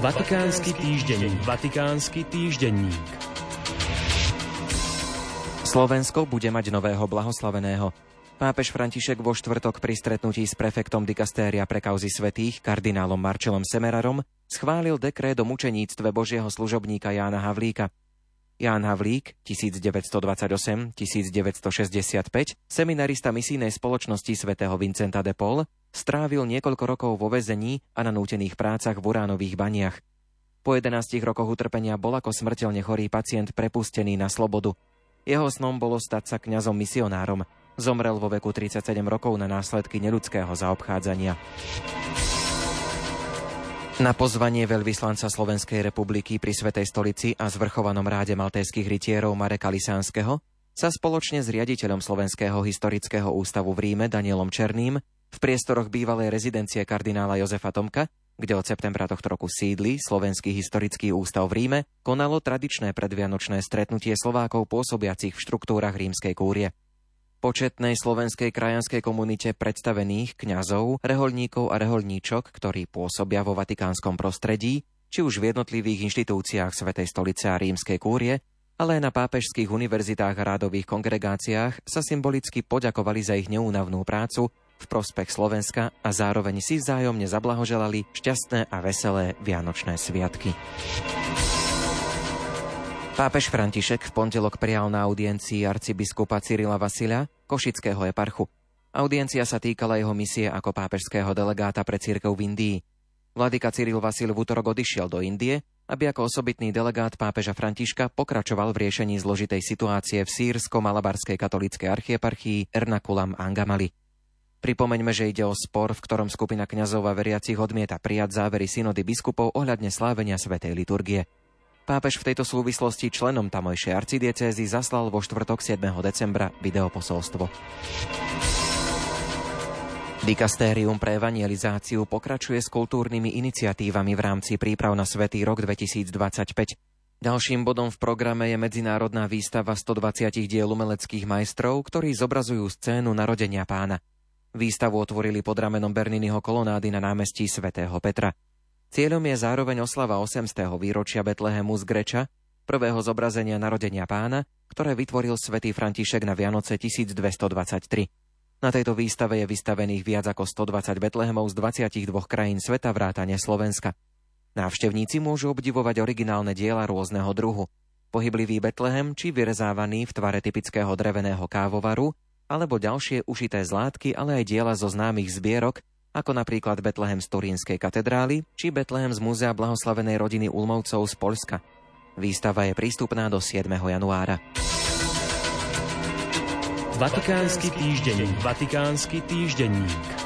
Vatikánsky týždenník. Vatikánsky týždenník. Slovensko bude mať nového blahoslaveného. Pápež František vo štvrtok pri stretnutí s prefektom dikastéria pre kauzy svetých, kardinálom Marčelom Semerarom, schválil dekrét o mučeníctve Božieho služobníka Jána Havlíka. Ján Havlík, 1928-1965, seminarista misijnej spoločnosti svätého Vincenta de Paul, strávil niekoľko rokov vo väzení a na nútených prácach v uránových baniach. Po 11 rokoch utrpenia bol ako smrteľne chorý pacient prepustený na slobodu. Jeho snom bolo stať sa kňazom misionárom. Zomrel vo veku 37 rokov na následky neludského zaobchádzania. Na pozvanie veľvyslanca Slovenskej republiky pri Svetej stolici a zvrchovanom ráde maltéských rytierov Mareka Lisánskeho sa spoločne s riaditeľom Slovenského historického ústavu v Ríme Danielom Černým v priestoroch bývalej rezidencie kardinála Jozefa Tomka, kde od septembra tohto roku sídli Slovenský historický ústav v Ríme, konalo tradičné predvianočné stretnutie Slovákov pôsobiacich v štruktúrach rímskej kúrie. Početnej slovenskej krajanskej komunite predstavených kňazov, reholníkov a reholníčok, ktorí pôsobia vo vatikánskom prostredí, či už v jednotlivých inštitúciách Svetej stolice a rímskej kúrie, ale aj na pápežských univerzitách a rádových kongregáciách sa symbolicky poďakovali za ich neúnavnú prácu v prospech Slovenska a zároveň si vzájomne zablahoželali šťastné a veselé Vianočné sviatky. Pápež František v pondelok prijal na audiencii arcibiskupa Cyrila Vasila, košického eparchu. Audiencia sa týkala jeho misie ako pápežského delegáta pre církev v Indii. Vladyka Cyril Vasil v útorok odišiel do Indie, aby ako osobitný delegát pápeža Františka pokračoval v riešení zložitej situácie v sírsko-malabarskej katolíckej archieparchii Ernakulam Angamali. Pripomeňme, že ide o spor, v ktorom skupina kňazov a veriacich odmieta prijať závery synody biskupov ohľadne slávenia svätej liturgie. Pápež v tejto súvislosti členom tamojšej arcidiecézy zaslal vo štvrtok 7. decembra videoposolstvo. Dikastérium pre evangelizáciu pokračuje s kultúrnymi iniciatívami v rámci príprav na Svetý rok 2025. Ďalším bodom v programe je medzinárodná výstava 120 diel umeleckých majstrov, ktorí zobrazujú scénu narodenia pána. Výstavu otvorili pod ramenom Berniniho kolonády na námestí svätého Petra. Cieľom je zároveň oslava 800. výročia Betlehemu z Greča, prvého zobrazenia narodenia pána, ktoré vytvoril svätý František na Vianoce 1223. Na tejto výstave je vystavených viac ako 120 Betlehemov z 22 krajín sveta vrátane Slovenska. Návštevníci môžu obdivovať originálne diela rôzneho druhu. Pohyblivý Betlehem či vyrezávaný v tvare typického dreveného kávovaru alebo ďalšie ušité zlátky, ale aj diela zo známych zbierok, ako napríklad Betlehem z Turínskej katedrály či Betlehem z Múzea blahoslavenej rodiny Ulmovcov z Polska. Výstava je prístupná do 7. januára. Vatikánsky týždenník. Vatikánsky týždenník.